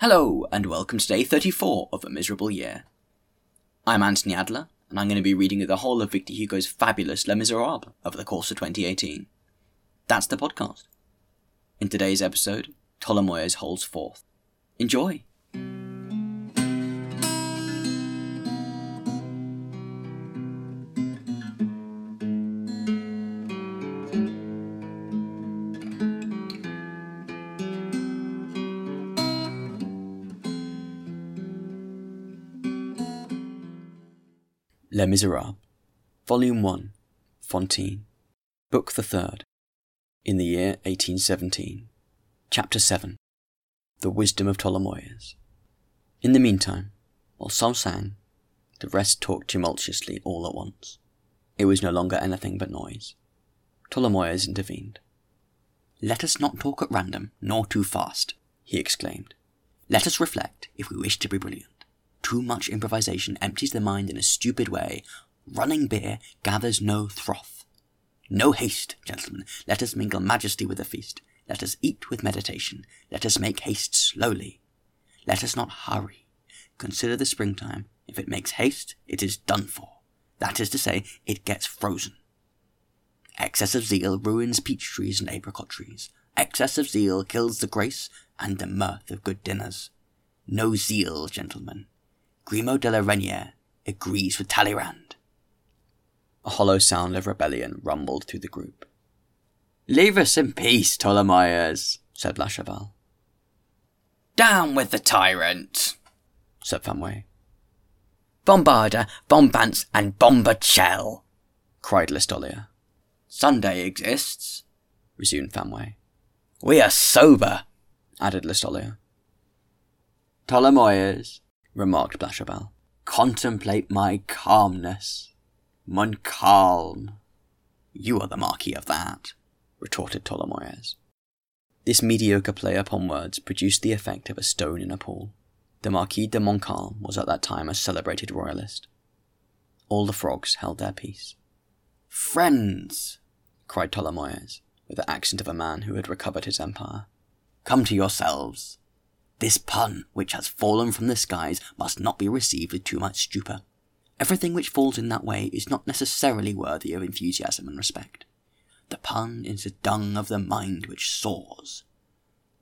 Hello, and welcome to day 34 of A Miserable Year. I'm Anthony Adler, and I'm going to be reading the whole of Victor Hugo's fabulous Les Miserables over the course of 2018. That's the podcast. In today's episode, Tholomyès holds forth. Enjoy! Les Miserables, Volume 1, Fantine, Book the Third, in the year 1817, Chapter 7, The Wisdom of Tholomyès. In the meantime, while some sang, the rest talked tumultuously all at once. It was no longer anything but noise. Tholomyès intervened. Let us not talk at random, nor too fast, he exclaimed. Let us reflect, if we wish to be brilliant. Too much improvisation empties the mind in a stupid way. Running beer gathers no froth. No haste, gentlemen. Let us mingle majesty with the feast. Let us eat with meditation. Let us make haste slowly. Let us not hurry. Consider the springtime. If it makes haste, it is done for. That is to say, it gets frozen. Excess of zeal ruins peach trees and apricot trees. Excess of zeal kills the grace and the mirth of good dinners. No zeal, gentlemen. Grimaud de la Reynière agrees with Talleyrand. A hollow sound of rebellion rumbled through the group. Leave us in peace, Tholomyès, said Blachevelle. Down with the tyrant, said Fameuil. Bombarda, Bombance, and Bombachel, cried Listolier. Sunday exists, resumed Fameuil. We are sober, added Listolier. Tholomyès, remarked Blachevelle. Contemplate my calmness. Mon calme. You are the marquis of that, retorted Tholomyès. This mediocre play upon words produced the effect of a stone in a pool. The Marquis de Montcalm was at that time a celebrated royalist. All the frogs held their peace. Friends, cried Tholomyès, with the accent of a man who had recovered his empire, come to yourselves. This pun, which has fallen from the skies, must not be received with too much stupor. Everything which falls in that way is not necessarily worthy of enthusiasm and respect. The pun is the dung of the mind which soars.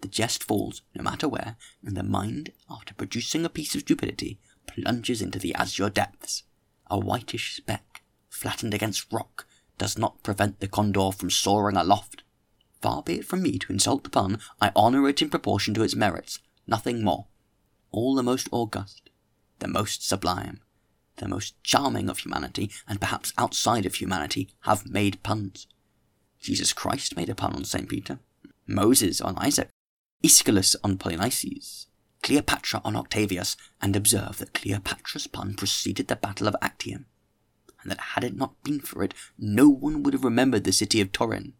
The jest falls, no matter where, and the mind, after producing a piece of stupidity, plunges into the azure depths. A whitish speck, flattened against rock, does not prevent the condor from soaring aloft. Far be it from me to insult the pun, I honour it in proportion to its merits, nothing more. All the most august, the most sublime, the most charming of humanity, and perhaps outside of humanity, have made puns. Jesus Christ made a pun on St. Peter, Moses on Isaac, Aeschylus on Polynices, Cleopatra on Octavius, and observe that Cleopatra's pun preceded the Battle of Actium, and that had it not been for it, no one would have remembered the city of Toryne,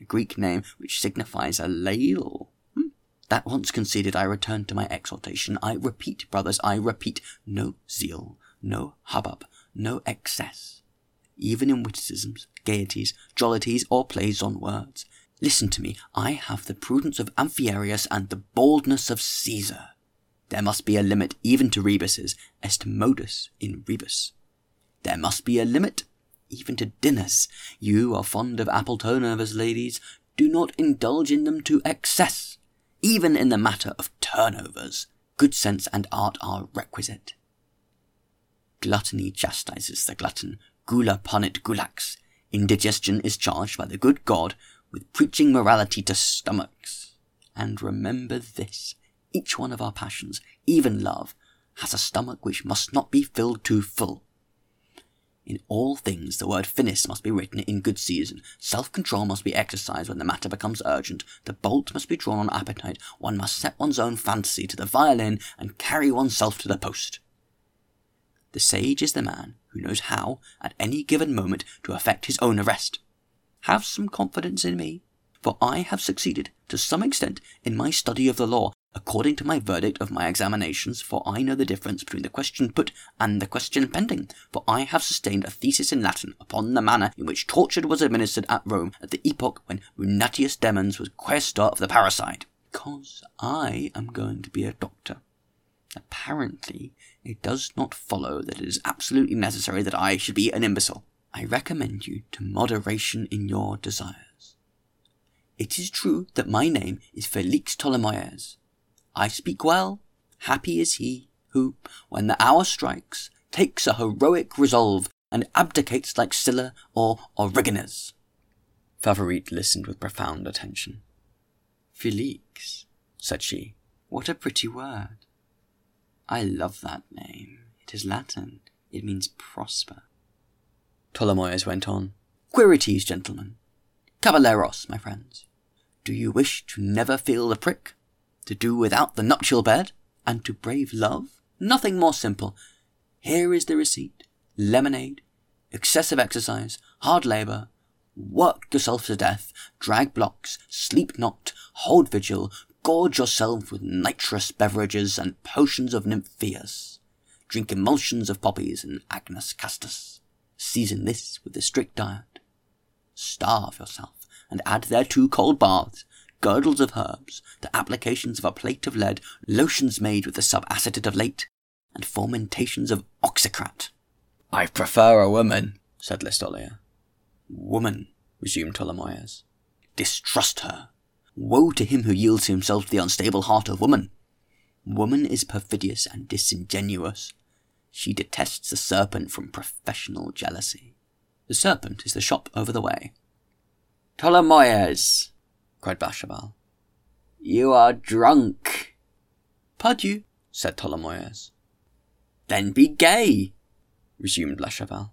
a Greek name which signifies a ladle. That once conceded, I return to my exhortation. I repeat, brothers, I repeat, no zeal, no hubbub, no excess. Even in witticisms, gaieties, jollities, or plays on words. Listen to me, I have the prudence of Amphiaraus and the boldness of Caesar. There must be a limit even to rebuses, est modus in rebus. There must be a limit even to dinners. You are fond of apple turnovers, ladies. Do not indulge in them to excess. Even in the matter of turnovers, good sense and art are requisite. Gluttony chastises the glutton, gula punit gulax. Indigestion is charged by the good God with preaching morality to stomachs. And remember this each one of our passions, even love, has a stomach which must not be filled too full. In all things, the word finis must be written in good season. Self control must be exercised when the matter becomes urgent. The bolt must be drawn on appetite. One must set one's own fancy to the violin and carry oneself to the post. The sage is the man who knows how, at any given moment, to effect his own arrest. Have some confidence in me, for I have succeeded, to some extent, in my study of the law, according to my verdict of my examinations, for I know the difference between the question put and the question pending, for I have sustained a thesis in Latin upon the manner in which torture was administered at Rome at the epoch when Munatius Demens was quaestor of the parricide. because I am going to be a doctor. Apparently, it does not follow that it is absolutely necessary that I should be an imbecile. I recommend you to moderation in your desires. It is true that my name is Felix Tholomyès. I speak well, happy is he who, when the hour strikes, takes a heroic resolve and abdicates like Sylla or Origenes. Favourite listened with profound attention. Felix, said she, what a pretty word. I love that name. It is Latin. It means prosper. Tholomyès went on. Quirites, gentlemen. Caballeros, my friends. Do you wish to never feel the prick? To do without the nuptial bed? And to brave love? Nothing more simple. Here is the receipt. Lemonade, excessive exercise, hard labour, work yourself to death, drag blocks, sleep not, hold vigil, gorge yourself with nitrous beverages and potions of Nymphaeus. Drink emulsions of poppies and agnus castus. Season this with a strict diet. Starve yourself, and add thereto cold baths, girdles of herbs, the applications of a plate of lead, lotions made with the subacetate of lead, and fomentations of oxycrat. I prefer a woman, said Listolier. Woman, resumed Tholomyès. Distrust her. Woe to him who yields himself to the unstable heart of woman. Woman is perfidious and disingenuous. She detests the serpent from professional jealousy. The serpent is the shop over the way. Tholomyès, cried Blachevelle. You are drunk. Pardieu, said Tholomyès. Then be gay, resumed Blachevelle.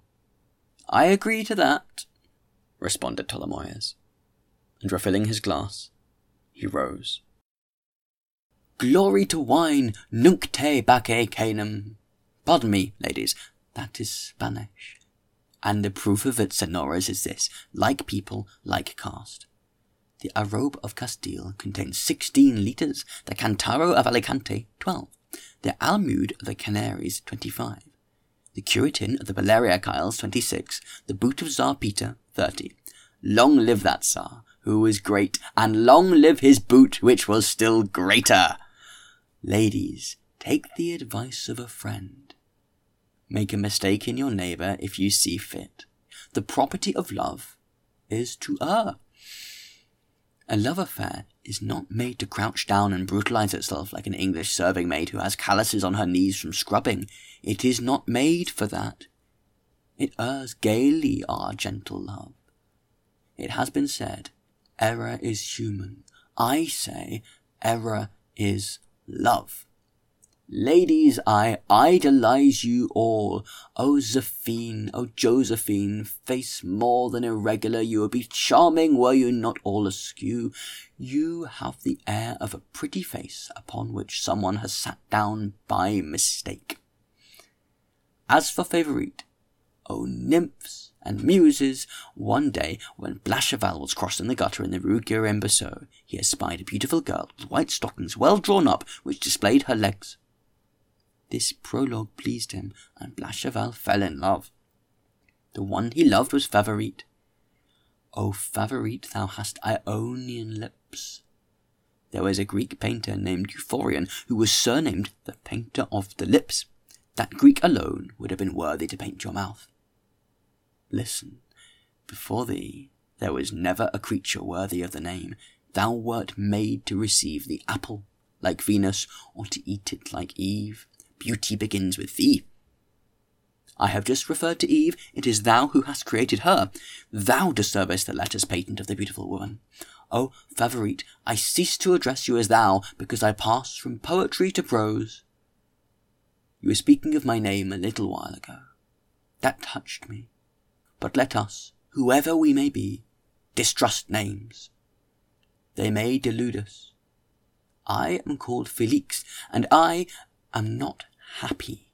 I agree to that, responded Tholomyès. And refilling his glass, he rose. Glory to wine, nunc te bacche canum. Pardon me, ladies, that is Spanish. And the proof of it, senores, is this like people, like caste. The Arrobe of Castile contains sixteen litres, the Cantaro of Alicante, twelve, the Almude of the Canaries, twenty-five, the Cuartin of the Balearic Isles, twenty-six, the Boot of Tsar Peter, thirty. Long live that Tsar, who was great, and long live his boot, which was still greater. Ladies, take the advice of a friend. Make a mistake in your neighbour if you see fit. The property of love is to err. A love affair is not made to crouch down and brutalize itself like an English serving maid who has calluses on her knees from scrubbing. It is not made for that. It errs gaily, our gentle love. It has been said, error is human. I say, error is love. Ladies, I idolize you all. Oh, o Zephine, O oh, Josephine, face more than irregular, you would be charming were you not all askew. You have the air of a pretty face upon which someone has sat down by mistake. As for Favourite, O oh, nymphs and muses, one day when Blachevelle was crossing the gutter in the Rue Guérin he espied a beautiful girl with white stockings well drawn up, which displayed her legs. This prologue pleased him, and Blachevelle fell in love. The one he loved was Favourite. O Favourite, thou hast Ionian lips. There was a Greek painter named Euphorion who was surnamed the painter of the lips. That Greek alone would have been worthy to paint your mouth. Listen, before thee there was never a creature worthy of the name. Thou wert made to receive the apple, like Venus, or to eat it like Eve. Beauty begins with thee. I have just referred to Eve. It is thou who hast created her. Thou deservest the letters patent of the beautiful woman. O Favourite, I cease to address you as thou, because I pass from poetry to prose. You were speaking of my name a little while ago. That touched me. But let us, whoever we may be, distrust names. They may delude us. I am called Felix, and I am not happy.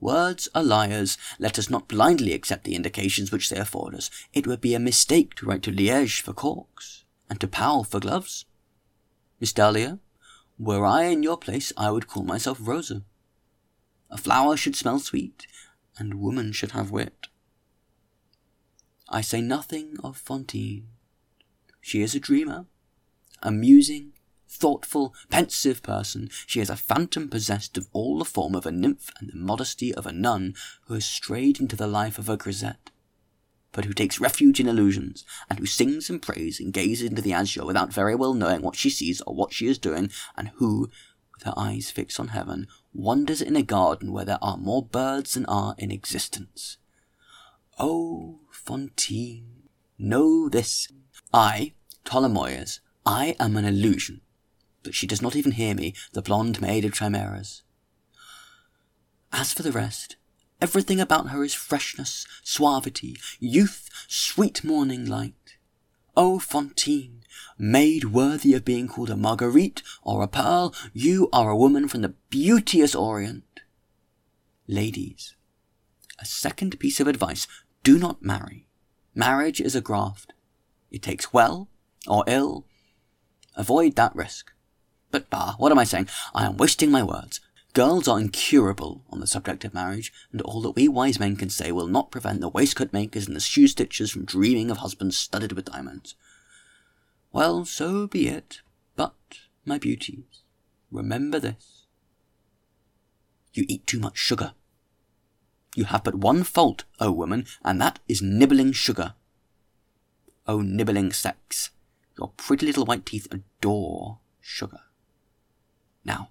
Words are liars. Let us not blindly accept the indications which they afford us. It would be a mistake to write to Liège for corks, and to Pau for gloves. Miss Dahlia, were I in your place, I would call myself Rosa. A flower should smell sweet, and woman should have wit. I say nothing of Fantine. She is a dreamer, amusing thoughtful, pensive person, she is a phantom possessed of all the form of a nymph and the modesty of a nun who has strayed into the life of a grisette, but who takes refuge in illusions, and who sings and prays and gazes into the azure without very well knowing what she sees or what she is doing, and who, with her eyes fixed on heaven, wanders in a garden where there are more birds than are in existence. Oh, Fantine, know this. I, Tholomyès, I am an illusion, but she does not even hear me, the blonde maid of chimeras. As for the rest, everything about her is freshness, suavity, youth, sweet morning light. Oh, Fantine, maid worthy of being called a Marguerite or a Pearl, you are a woman from the beauteous Orient. Ladies, a second piece of advice, do not marry. Marriage is a graft. It takes well or ill. Avoid that risk. But bah, what am I saying? I am wasting my words. Girls are incurable on the subject of marriage, and all that we wise men can say will not prevent the waistcoat makers and the shoe stitchers from dreaming of husbands studded with diamonds. Well, so be it. But, my beauties, remember this. You eat too much sugar. You have but one fault, O woman, and that is nibbling sugar. O nibbling sex, your pretty little white teeth adore sugar. Now,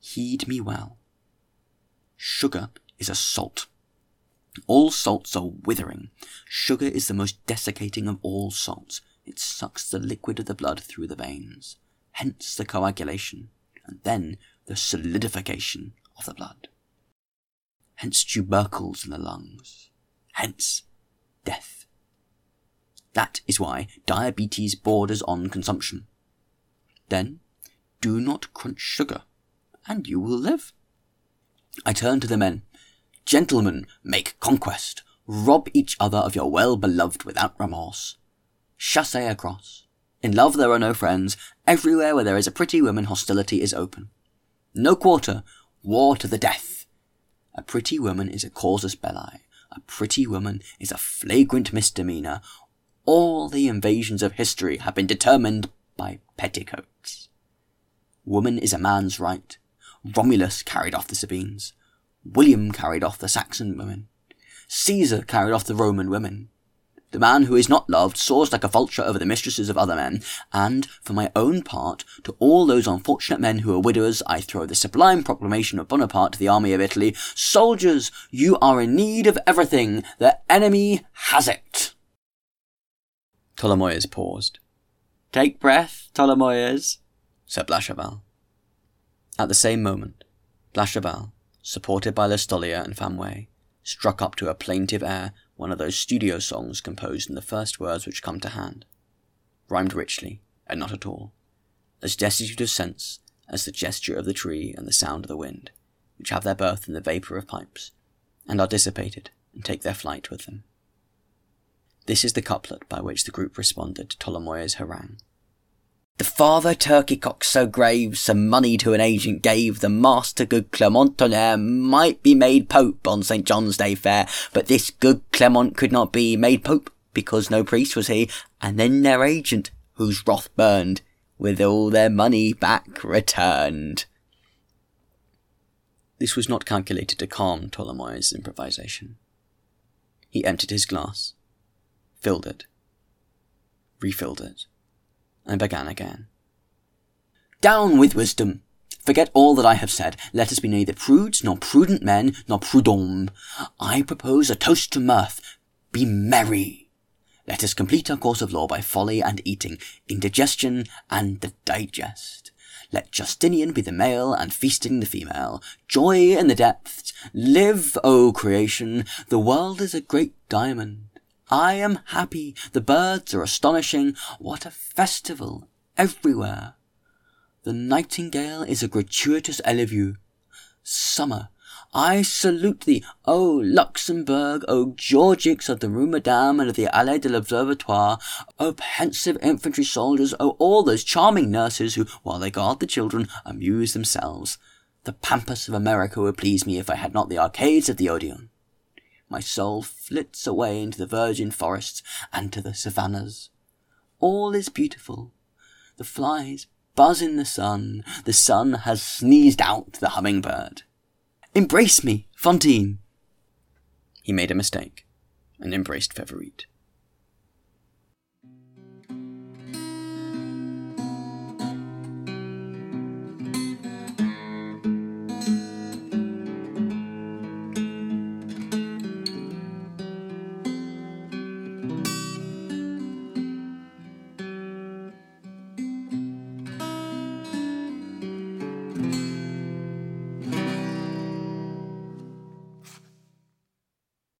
heed me well. Sugar is a salt. All salts are withering. Sugar is the most desiccating of all salts. It sucks the liquid of the blood through the veins. Hence the coagulation, and then the solidification of the blood. Hence tubercles in the lungs. Hence death. That is why diabetes borders on consumption. Then do not crunch sugar, and you will live. I turn to the men. Gentlemen, make conquest. Rob each other of your well beloved without remorse. Chasse across. In love there are no friends. Everywhere where there is a pretty woman, hostility is open. No quarter. War to the death. A pretty woman is a casus belli. A pretty woman is a flagrant misdemeanor. All the invasions of history have been determined by petticoats. Woman is a man's right. Romulus carried off the Sabines. William carried off the Saxon women. Caesar carried off the Roman women. The man who is not loved soars like a vulture over the mistresses of other men, and, for my own part, to all those unfortunate men who are widowers, I throw the sublime proclamation of Bonaparte to the army of Italy Soldiers, you are in need of everything. The enemy has it. Tholomyès paused. Take breath, Tholomyès, said Blachevelle. At the same moment, Blachevelle, supported by Listolier and Fameuil, struck up to a plaintive air one of those studio songs composed in the first words which come to hand, rhymed richly, and not at all, as destitute of sense as the gesture of the tree and the sound of the wind, which have their birth in the vapour of pipes, and are dissipated and take their flight with them. This is the couplet by which the group responded to Tholomyès' harangue. The father turkey cock so grave, some money to an agent gave, the master good Clement Tonnerre might be made Pope on St. John's Day fair, but this good Clement could not be made Pope, because no priest was he, and then their agent, whose wrath burned, with all their money back returned. This was not calculated to calm Tholomyès' improvisation. He emptied his glass, filled it, refilled it and began again. Down with wisdom! Forget all that I have said. Let us be neither prudes, nor prudent men, nor prud'hommes. I propose a toast to mirth. Be merry! Let us complete our course of law by folly and eating, indigestion and the digest. Let Justinian be the male and feasting the female. Joy in the depths. Live, O creation. The world is a great diamond. I am happy. The birds are astonishing. What a festival everywhere. The nightingale is a gratuitous Elleviou. Summer. I salute thee, O oh, Luxembourg, O Georgics of the Rue Madame and of the Allée de l'Observatoire, O pensive infantry soldiers, O all those charming nurses who, while they guard the children, amuse themselves. The pampas of America would please me if I had not the arcades of the Odeon my soul flits away into the virgin forests and to the savannas. All is beautiful. The flies buzz in the sun, the sun has sneezed out the hummingbird. Embrace me, Fantine! He made a mistake and embraced Favourite.